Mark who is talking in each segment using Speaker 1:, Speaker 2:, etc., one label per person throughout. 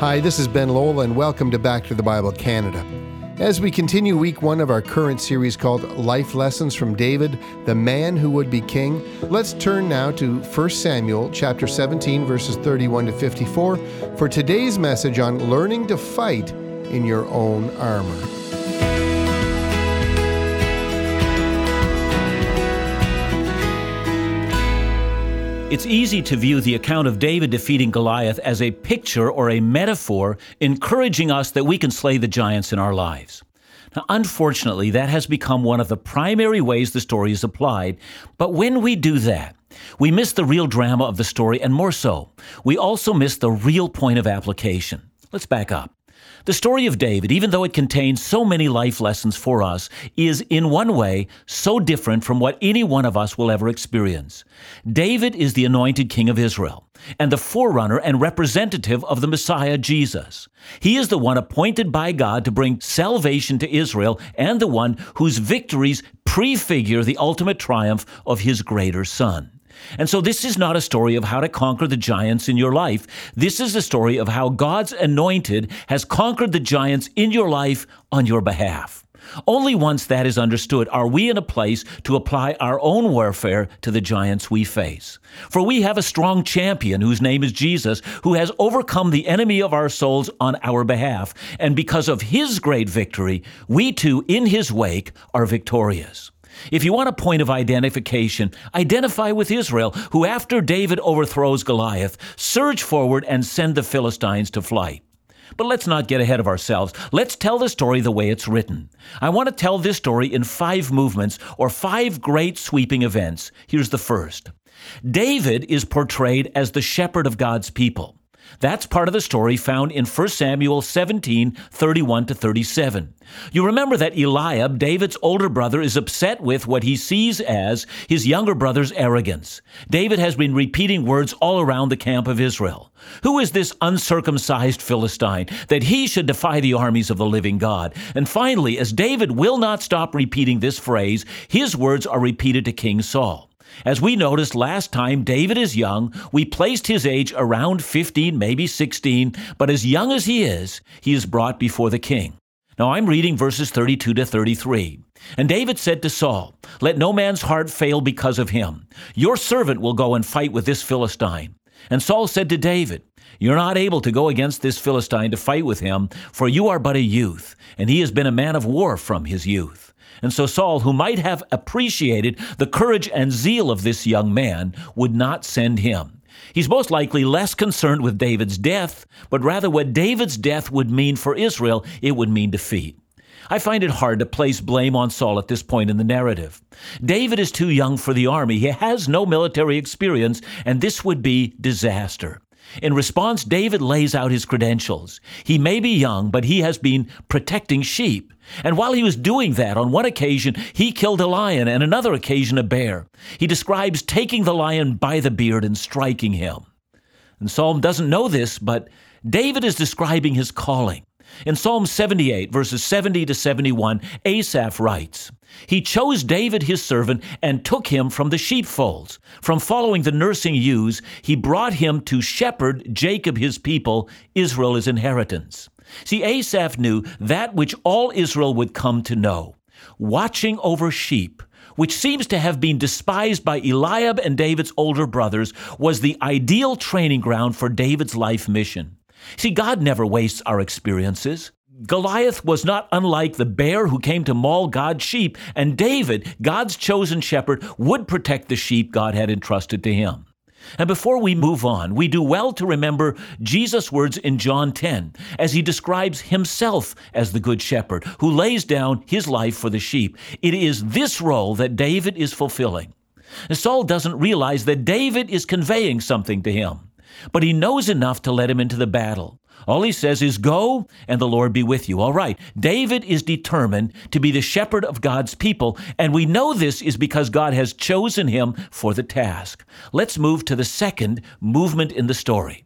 Speaker 1: Hi, this is Ben Lowell, and welcome to Back to the Bible Canada. As we continue week one of our current series called Life Lessons from David, the Man Who Would Be King, let's turn now to 1 Samuel chapter 17, verses 31 to 54, for today's message on learning to fight in your own armor.
Speaker 2: It's easy to view the account of David defeating Goliath as a picture or a metaphor encouraging us that we can slay the giants in our lives. Now, unfortunately, that has become one of the primary ways the story is applied. But when we do that, we miss the real drama of the story, and more so, we also miss the real point of application. Let's back up. The story of David, even though it contains so many life lessons for us, is in one way so different from what any one of us will ever experience. David is the anointed king of Israel and the forerunner and representative of the Messiah, Jesus. He is the one appointed by God to bring salvation to Israel and the one whose victories prefigure the ultimate triumph of his greater son. And so this is not a story of how to conquer the giants in your life. This is a story of how God's anointed has conquered the giants in your life on your behalf. Only once that is understood are we in a place to apply our own warfare to the giants we face. For we have a strong champion whose name is Jesus, who has overcome the enemy of our souls on our behalf. And because of his great victory, we too, in his wake, are victorious. If you want a point of identification, identify with Israel, who after David overthrows Goliath, surge forward and send the Philistines to flight. But let's not get ahead of ourselves. Let's tell the story the way it's written. I want to tell this story in five movements or five great sweeping events. Here's the first David is portrayed as the shepherd of God's people. That's part of the story found in 1 Samuel 17, 31 to 37. You remember that Eliab, David's older brother, is upset with what he sees as his younger brother's arrogance. David has been repeating words all around the camp of Israel. Who is this uncircumcised Philistine that he should defy the armies of the living God? And finally, as David will not stop repeating this phrase, his words are repeated to King Saul. As we noticed last time, David is young. We placed his age around 15, maybe 16, but as young as he is, he is brought before the king. Now I'm reading verses 32 to 33. And David said to Saul, Let no man's heart fail because of him. Your servant will go and fight with this Philistine. And Saul said to David, You're not able to go against this Philistine to fight with him, for you are but a youth, and he has been a man of war from his youth. And so Saul, who might have appreciated the courage and zeal of this young man, would not send him. He's most likely less concerned with David's death, but rather what David's death would mean for Israel, it would mean defeat. I find it hard to place blame on Saul at this point in the narrative. David is too young for the army. He has no military experience, and this would be disaster. In response, David lays out his credentials. He may be young, but he has been protecting sheep. And while he was doing that, on one occasion, he killed a lion, and another occasion, a bear. He describes taking the lion by the beard and striking him. And Saul doesn't know this, but David is describing his calling. In Psalm 78, verses 70 to 71, Asaph writes, He chose David his servant and took him from the sheepfolds. From following the nursing ewes, he brought him to shepherd Jacob his people, Israel his inheritance. See, Asaph knew that which all Israel would come to know watching over sheep which seems to have been despised by Eliab and David's older brothers, was the ideal training ground for David's life mission. See, God never wastes our experiences. Goliath was not unlike the bear who came to maul God's sheep, and David, God's chosen shepherd, would protect the sheep God had entrusted to him. And before we move on, we do well to remember Jesus' words in John 10 as he describes himself as the Good Shepherd who lays down his life for the sheep. It is this role that David is fulfilling. And Saul doesn't realize that David is conveying something to him but he knows enough to let him into the battle. All he says is, Go, and the Lord be with you. All right. David is determined to be the shepherd of God's people, and we know this is because God has chosen him for the task. Let's move to the second movement in the story.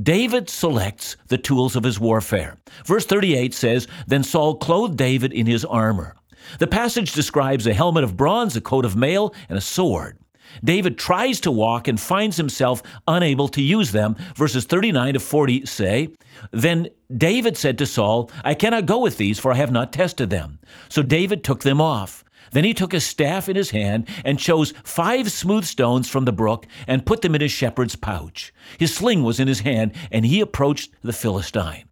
Speaker 2: David selects the tools of his warfare. Verse 38 says, Then Saul clothed David in his armor. The passage describes a helmet of bronze, a coat of mail, and a sword. David tries to walk and finds himself unable to use them. Verses 39 to 40 say, Then David said to Saul, I cannot go with these, for I have not tested them. So David took them off. Then he took a staff in his hand and chose five smooth stones from the brook and put them in his shepherd's pouch. His sling was in his hand, and he approached the Philistine.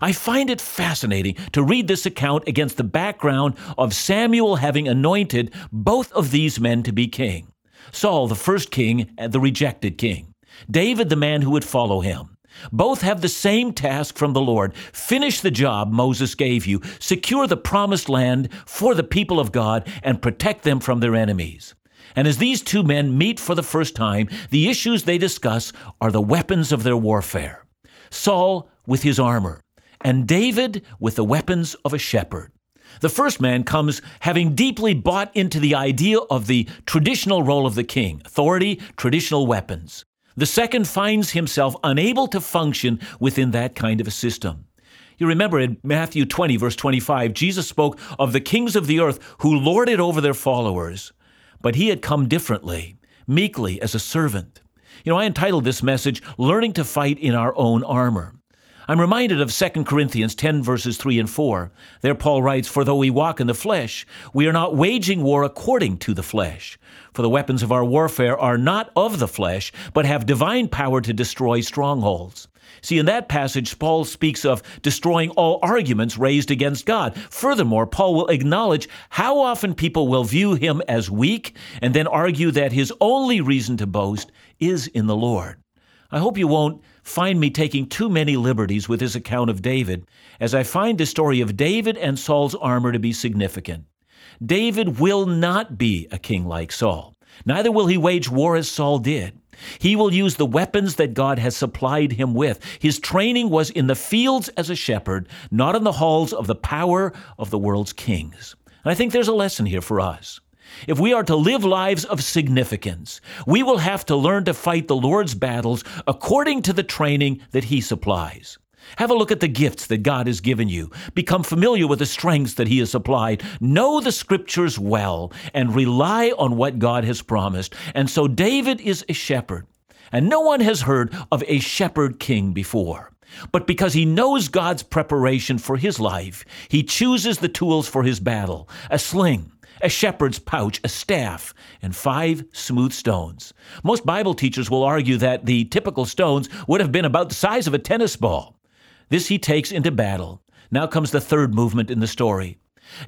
Speaker 2: I find it fascinating to read this account against the background of Samuel having anointed both of these men to be king. Saul, the first king, and the rejected king. David, the man who would follow him. Both have the same task from the Lord finish the job Moses gave you, secure the promised land for the people of God, and protect them from their enemies. And as these two men meet for the first time, the issues they discuss are the weapons of their warfare. Saul with his armor, and David with the weapons of a shepherd. The first man comes having deeply bought into the idea of the traditional role of the king authority, traditional weapons. The second finds himself unable to function within that kind of a system. You remember in Matthew 20, verse 25, Jesus spoke of the kings of the earth who lorded over their followers, but he had come differently, meekly as a servant. You know, I entitled this message, Learning to Fight in Our Own Armor. I'm reminded of 2 Corinthians 10, verses 3 and 4. There, Paul writes, For though we walk in the flesh, we are not waging war according to the flesh. For the weapons of our warfare are not of the flesh, but have divine power to destroy strongholds. See, in that passage, Paul speaks of destroying all arguments raised against God. Furthermore, Paul will acknowledge how often people will view him as weak and then argue that his only reason to boast is in the Lord. I hope you won't find me taking too many liberties with his account of David, as I find the story of David and Saul's armor to be significant. David will not be a king like Saul. Neither will he wage war as Saul did. He will use the weapons that God has supplied him with. His training was in the fields as a shepherd, not in the halls of the power of the world's kings. And I think there's a lesson here for us. If we are to live lives of significance, we will have to learn to fight the Lord's battles according to the training that He supplies. Have a look at the gifts that God has given you. Become familiar with the strengths that He has supplied. Know the scriptures well and rely on what God has promised. And so David is a shepherd. And no one has heard of a shepherd king before. But because he knows God's preparation for his life, he chooses the tools for his battle a sling, a shepherd's pouch, a staff, and five smooth stones. Most Bible teachers will argue that the typical stones would have been about the size of a tennis ball. This he takes into battle. Now comes the third movement in the story.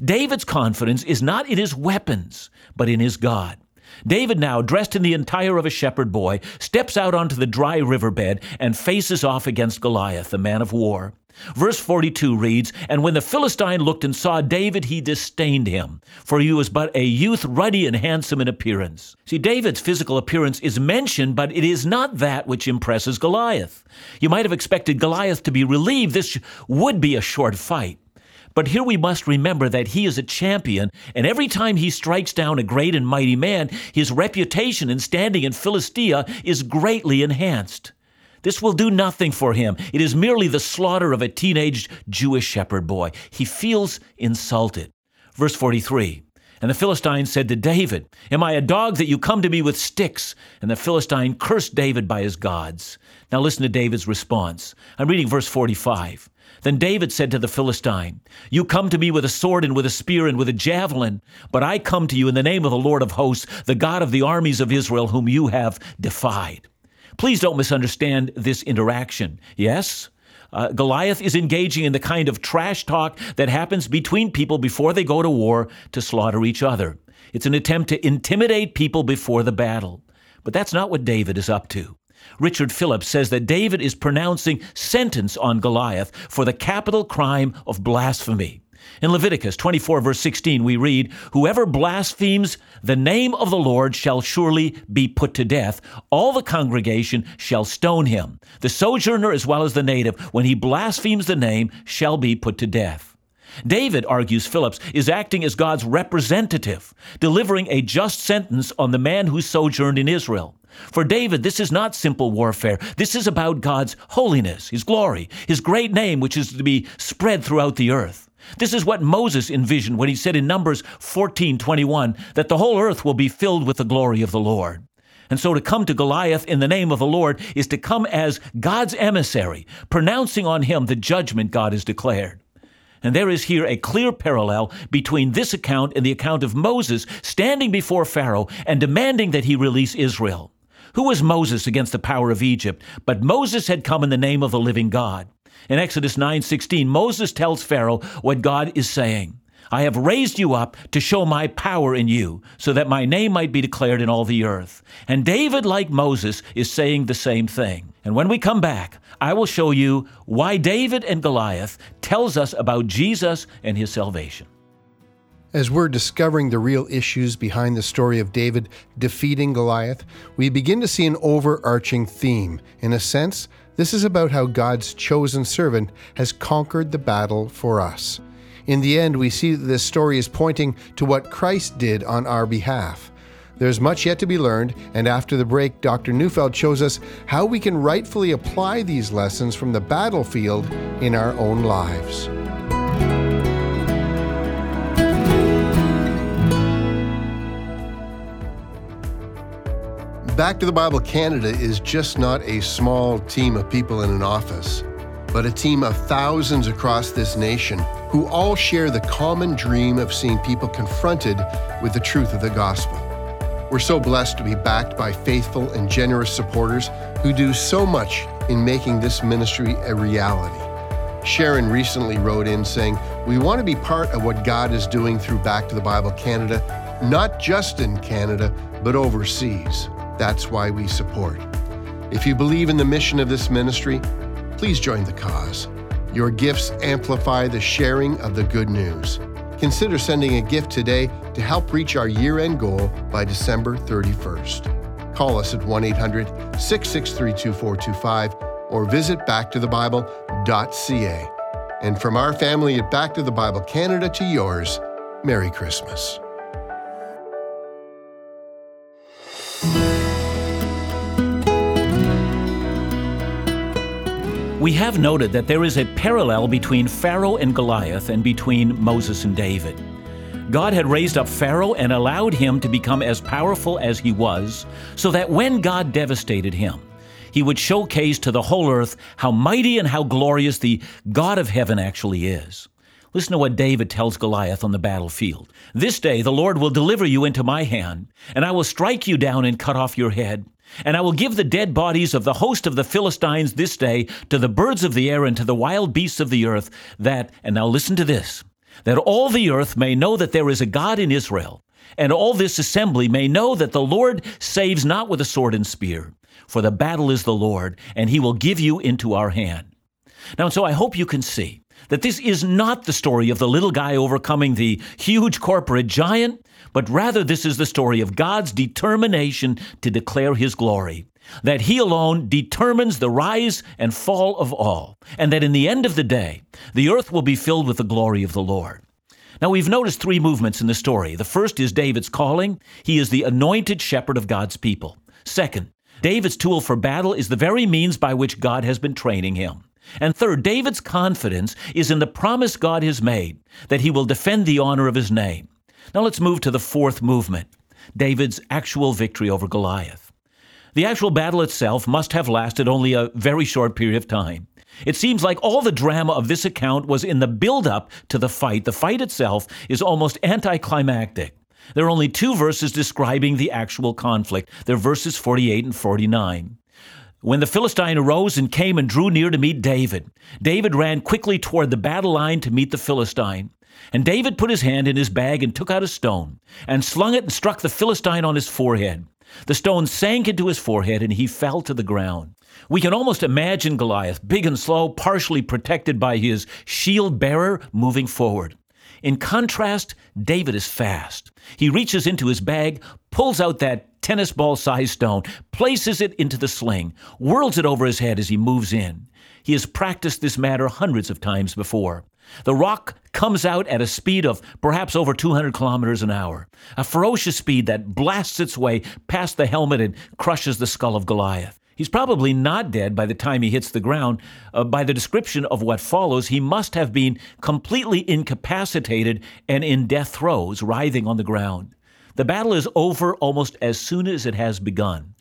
Speaker 2: David's confidence is not in his weapons, but in his God. David, now dressed in the attire of a shepherd boy, steps out onto the dry riverbed and faces off against Goliath, the man of war. Verse 42 reads, And when the Philistine looked and saw David, he disdained him, for he was but a youth ruddy and handsome in appearance. See, David's physical appearance is mentioned, but it is not that which impresses Goliath. You might have expected Goliath to be relieved this would be a short fight. But here we must remember that he is a champion, and every time he strikes down a great and mighty man, his reputation and standing in Philistia is greatly enhanced. This will do nothing for him. It is merely the slaughter of a teenage Jewish shepherd boy. He feels insulted. Verse 43 And the Philistine said to David, Am I a dog that you come to me with sticks? And the Philistine cursed David by his gods. Now listen to David's response. I'm reading verse 45. Then David said to the Philistine, You come to me with a sword and with a spear and with a javelin, but I come to you in the name of the Lord of hosts, the God of the armies of Israel, whom you have defied. Please don't misunderstand this interaction. Yes? Uh, Goliath is engaging in the kind of trash talk that happens between people before they go to war to slaughter each other. It's an attempt to intimidate people before the battle. But that's not what David is up to. Richard Phillips says that David is pronouncing sentence on Goliath for the capital crime of blasphemy. In Leviticus 24, verse 16, we read, Whoever blasphemes the name of the Lord shall surely be put to death. All the congregation shall stone him. The sojourner as well as the native, when he blasphemes the name, shall be put to death. David, argues Phillips, is acting as God's representative, delivering a just sentence on the man who sojourned in Israel. For David, this is not simple warfare. This is about God's holiness, His glory, His great name, which is to be spread throughout the earth. This is what Moses envisioned when he said in Numbers 14:21 that the whole earth will be filled with the glory of the Lord. And so to come to Goliath in the name of the Lord is to come as God's emissary, pronouncing on him the judgment God has declared. And there is here a clear parallel between this account and the account of Moses standing before Pharaoh and demanding that he release Israel. Who was Moses against the power of Egypt? But Moses had come in the name of the living God. In Exodus 9:16, Moses tells Pharaoh what God is saying. I have raised you up to show my power in you, so that my name might be declared in all the earth. And David, like Moses, is saying the same thing. And when we come back, I will show you why David and Goliath tells us about Jesus and his salvation.
Speaker 1: As we're discovering the real issues behind the story of David defeating Goliath, we begin to see an overarching theme. In a sense, this is about how God's chosen servant has conquered the battle for us. In the end, we see that this story is pointing to what Christ did on our behalf. There's much yet to be learned, and after the break, Dr. Neufeld shows us how we can rightfully apply these lessons from the battlefield in our own lives. Back to the Bible Canada is just not a small team of people in an office, but a team of thousands across this nation who all share the common dream of seeing people confronted with the truth of the gospel. We're so blessed to be backed by faithful and generous supporters who do so much in making this ministry a reality. Sharon recently wrote in saying, We want to be part of what God is doing through Back to the Bible Canada, not just in Canada, but overseas. That's why we support. If you believe in the mission of this ministry, please join the cause. Your gifts amplify the sharing of the good news. Consider sending a gift today to help reach our year end goal by December 31st. Call us at 1 800 663 2425 or visit backtothebible.ca. And from our family at Back to the Bible Canada to yours, Merry Christmas.
Speaker 2: We have noted that there is a parallel between Pharaoh and Goliath and between Moses and David. God had raised up Pharaoh and allowed him to become as powerful as he was, so that when God devastated him, he would showcase to the whole earth how mighty and how glorious the God of heaven actually is. Listen to what David tells Goliath on the battlefield. This day the Lord will deliver you into my hand, and I will strike you down and cut off your head. And I will give the dead bodies of the host of the Philistines this day to the birds of the air and to the wild beasts of the earth, that, and now listen to this, that all the earth may know that there is a God in Israel, and all this assembly may know that the Lord saves not with a sword and spear, for the battle is the Lord, and he will give you into our hand. Now, and so I hope you can see that this is not the story of the little guy overcoming the huge corporate giant, but rather this is the story of God's determination to declare his glory. That he alone determines the rise and fall of all, and that in the end of the day, the earth will be filled with the glory of the Lord. Now, we've noticed three movements in the story. The first is David's calling. He is the anointed shepherd of God's people. Second, David's tool for battle is the very means by which God has been training him. And third, David's confidence is in the promise God has made that he will defend the honor of his name. Now let's move to the fourth movement David's actual victory over Goliath. The actual battle itself must have lasted only a very short period of time. It seems like all the drama of this account was in the build up to the fight. The fight itself is almost anticlimactic. There are only two verses describing the actual conflict. They're verses 48 and 49. When the Philistine arose and came and drew near to meet David, David ran quickly toward the battle line to meet the Philistine. And David put his hand in his bag and took out a stone, and slung it and struck the Philistine on his forehead. The stone sank into his forehead, and he fell to the ground. We can almost imagine Goliath, big and slow, partially protected by his shield bearer, moving forward. In contrast, David is fast. He reaches into his bag, pulls out that tennis ball sized stone, places it into the sling, whirls it over his head as he moves in. He has practiced this matter hundreds of times before. The rock comes out at a speed of perhaps over 200 kilometers an hour, a ferocious speed that blasts its way past the helmet and crushes the skull of Goliath. He's probably not dead by the time he hits the ground. Uh, by the description of what follows, he must have been completely incapacitated and in death throes, writhing on the ground. The battle is over almost as soon as it has begun.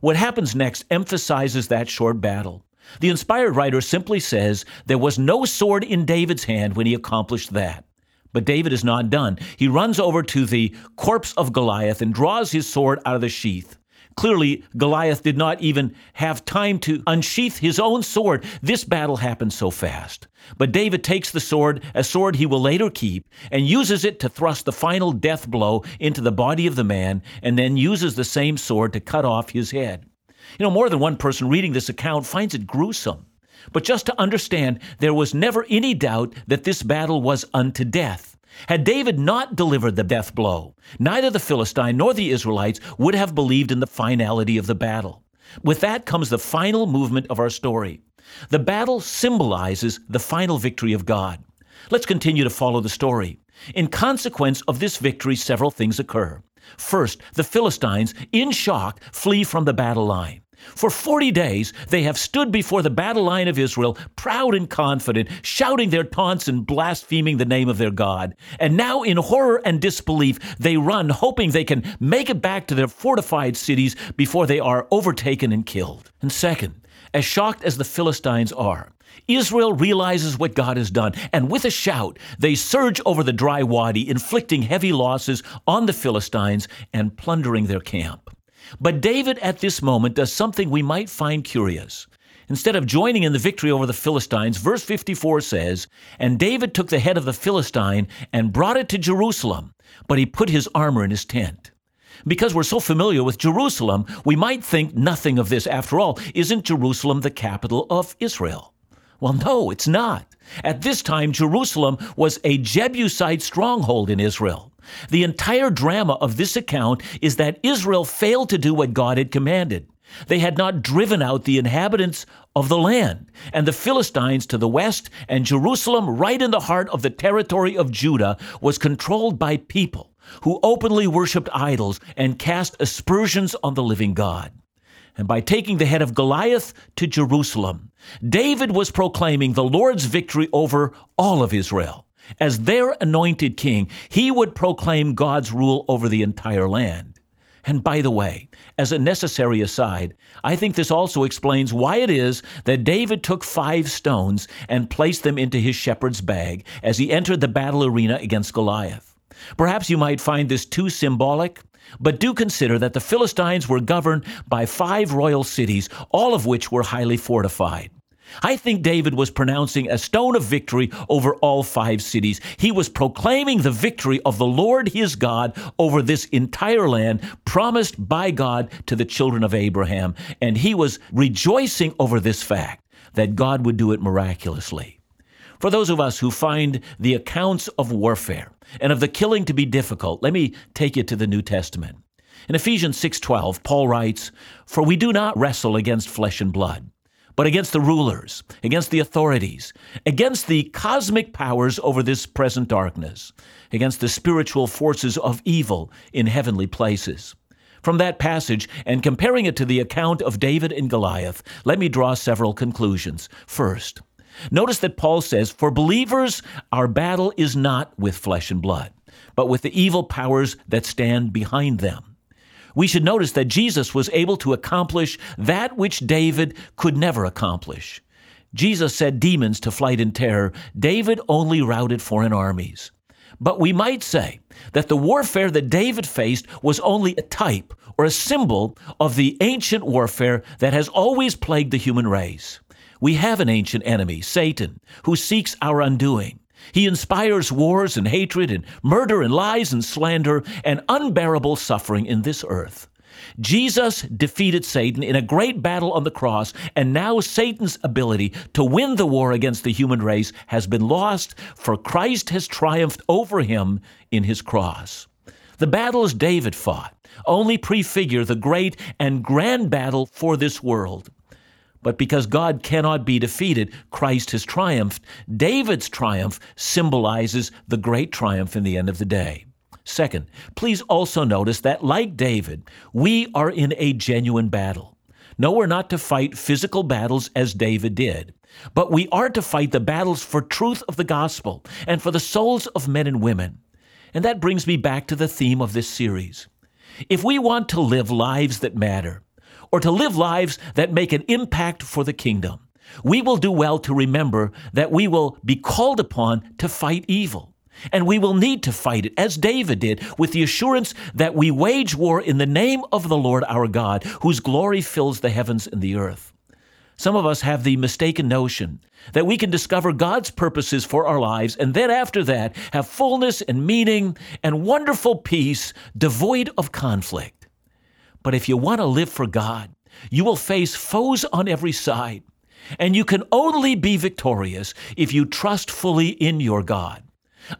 Speaker 2: What happens next emphasizes that short battle. The inspired writer simply says there was no sword in David's hand when he accomplished that. But David is not done. He runs over to the corpse of Goliath and draws his sword out of the sheath. Clearly, Goliath did not even have time to unsheath his own sword. This battle happened so fast. But David takes the sword, a sword he will later keep, and uses it to thrust the final death blow into the body of the man, and then uses the same sword to cut off his head. You know, more than one person reading this account finds it gruesome. But just to understand, there was never any doubt that this battle was unto death. Had David not delivered the death blow, neither the Philistine nor the Israelites would have believed in the finality of the battle. With that comes the final movement of our story. The battle symbolizes the final victory of God. Let's continue to follow the story. In consequence of this victory, several things occur. First, the Philistines, in shock, flee from the battle line. For 40 days, they have stood before the battle line of Israel, proud and confident, shouting their taunts and blaspheming the name of their God. And now, in horror and disbelief, they run, hoping they can make it back to their fortified cities before they are overtaken and killed. And second, as shocked as the Philistines are, Israel realizes what God has done, and with a shout, they surge over the dry wadi, inflicting heavy losses on the Philistines and plundering their camp. But David at this moment does something we might find curious. Instead of joining in the victory over the Philistines, verse 54 says, And David took the head of the Philistine and brought it to Jerusalem, but he put his armor in his tent. Because we're so familiar with Jerusalem, we might think nothing of this. After all, isn't Jerusalem the capital of Israel? Well, no, it's not. At this time, Jerusalem was a Jebusite stronghold in Israel. The entire drama of this account is that Israel failed to do what God had commanded. They had not driven out the inhabitants of the land, and the Philistines to the west, and Jerusalem, right in the heart of the territory of Judah, was controlled by people who openly worshiped idols and cast aspersions on the living God. And by taking the head of Goliath to Jerusalem, David was proclaiming the Lord's victory over all of Israel. As their anointed king, he would proclaim God's rule over the entire land. And by the way, as a necessary aside, I think this also explains why it is that David took five stones and placed them into his shepherd's bag as he entered the battle arena against Goliath. Perhaps you might find this too symbolic, but do consider that the Philistines were governed by five royal cities, all of which were highly fortified. I think David was pronouncing a stone of victory over all five cities. He was proclaiming the victory of the Lord his God over this entire land promised by God to the children of Abraham. And he was rejoicing over this fact that God would do it miraculously. For those of us who find the accounts of warfare and of the killing to be difficult, let me take you to the New Testament. In Ephesians 6:12, Paul writes, "For we do not wrestle against flesh and blood, but against the rulers, against the authorities, against the cosmic powers over this present darkness, against the spiritual forces of evil in heavenly places." From that passage, and comparing it to the account of David and Goliath, let me draw several conclusions. First, Notice that Paul says, For believers, our battle is not with flesh and blood, but with the evil powers that stand behind them. We should notice that Jesus was able to accomplish that which David could never accomplish. Jesus set demons to flight in terror. David only routed foreign armies. But we might say that the warfare that David faced was only a type or a symbol of the ancient warfare that has always plagued the human race. We have an ancient enemy, Satan, who seeks our undoing. He inspires wars and hatred and murder and lies and slander and unbearable suffering in this earth. Jesus defeated Satan in a great battle on the cross, and now Satan's ability to win the war against the human race has been lost, for Christ has triumphed over him in his cross. The battles David fought only prefigure the great and grand battle for this world. But because God cannot be defeated, Christ has triumphed. David's triumph symbolizes the great triumph in the end of the day. Second, please also notice that, like David, we are in a genuine battle. No, we're not to fight physical battles as David did, but we are to fight the battles for truth of the gospel and for the souls of men and women. And that brings me back to the theme of this series. If we want to live lives that matter, or to live lives that make an impact for the kingdom, we will do well to remember that we will be called upon to fight evil. And we will need to fight it, as David did, with the assurance that we wage war in the name of the Lord our God, whose glory fills the heavens and the earth. Some of us have the mistaken notion that we can discover God's purposes for our lives and then after that have fullness and meaning and wonderful peace devoid of conflict. But if you want to live for God, you will face foes on every side, and you can only be victorious if you trust fully in your God.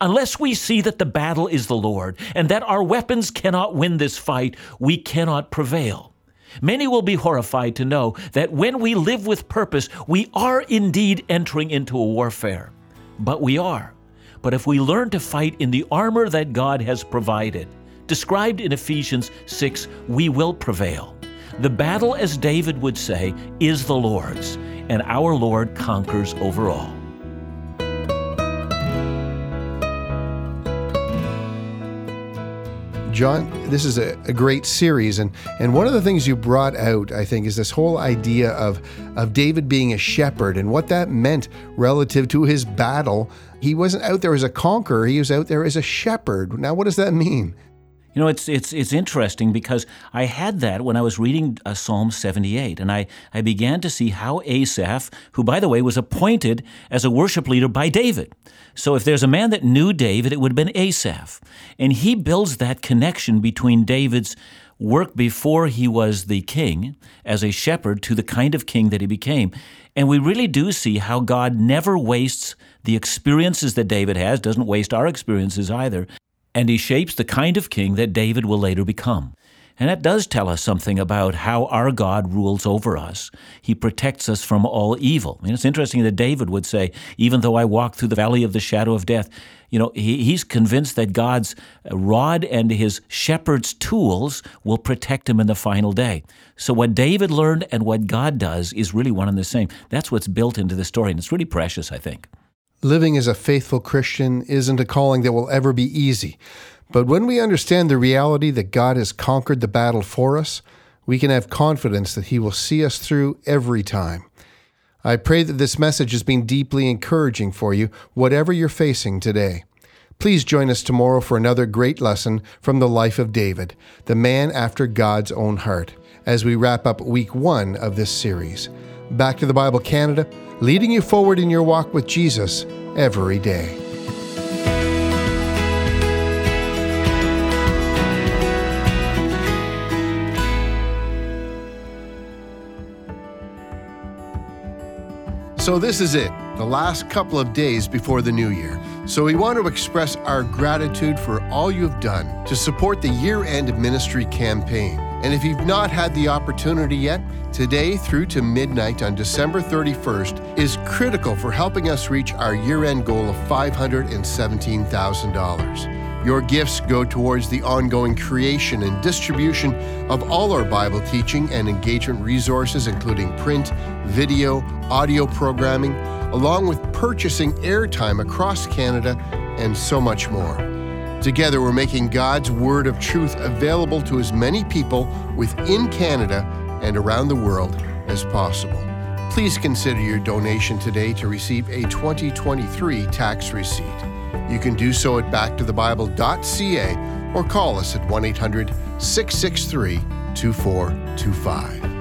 Speaker 2: Unless we see that the battle is the Lord and that our weapons cannot win this fight, we cannot prevail. Many will be horrified to know that when we live with purpose, we are indeed entering into a warfare. But we are. But if we learn to fight in the armor that God has provided, described in Ephesians 6, we will prevail. The battle, as David would say, is the Lord's, and our Lord conquers over all.
Speaker 1: John, this is a, a, great series, and, and one of the things you brought out, I think, is this whole idea of, of David being a shepherd and what that meant relative to his battle. He wasn't out there as a conqueror, he was out there as a shepherd. Now, what does that mean?
Speaker 2: You know, it's it's it's interesting because I had that when I was reading uh, Psalm 78, and I, I began to see how Asaph, who by the way was appointed as a worship leader by David. So if there's a man that knew David, it would have been Asaph. And he builds that connection between David's work before he was the king as a shepherd to the kind of king that he became. And we really do see how God never wastes the experiences that David has, doesn't waste our experiences either and he shapes the kind of king that David will later become. And that does tell us something about how our God rules over us. He protects us from all evil. And it's interesting that David would say, even though I walk through the valley of the shadow of death, you know, he, he's convinced that God's rod and his shepherd's tools will protect him in the final day. So what David learned and what God does is really one and the same. That's what's built into the story, and it's really precious, I think.
Speaker 1: Living as a faithful Christian isn't a calling that will ever be easy. But when we understand the reality that God has conquered the battle for us, we can have confidence that He will see us through every time. I pray that this message has been deeply encouraging for you, whatever you're facing today. Please join us tomorrow for another great lesson from the life of David, the man after God's own heart, as we wrap up week one of this series. Back to the Bible Canada leading you forward in your walk with Jesus every day. So, this is it, the last couple of days before the new year. So, we want to express our gratitude for all you've done to support the year end ministry campaign. And if you've not had the opportunity yet, today through to midnight on December 31st is critical for helping us reach our year end goal of $517,000. Your gifts go towards the ongoing creation and distribution of all our Bible teaching and engagement resources, including print, video, audio programming, along with purchasing airtime across Canada and so much more. Together, we're making God's word of truth available to as many people within Canada and around the world as possible. Please consider your donation today to receive a 2023 tax receipt. You can do so at backtothebible.ca or call us at 1 800 663 2425.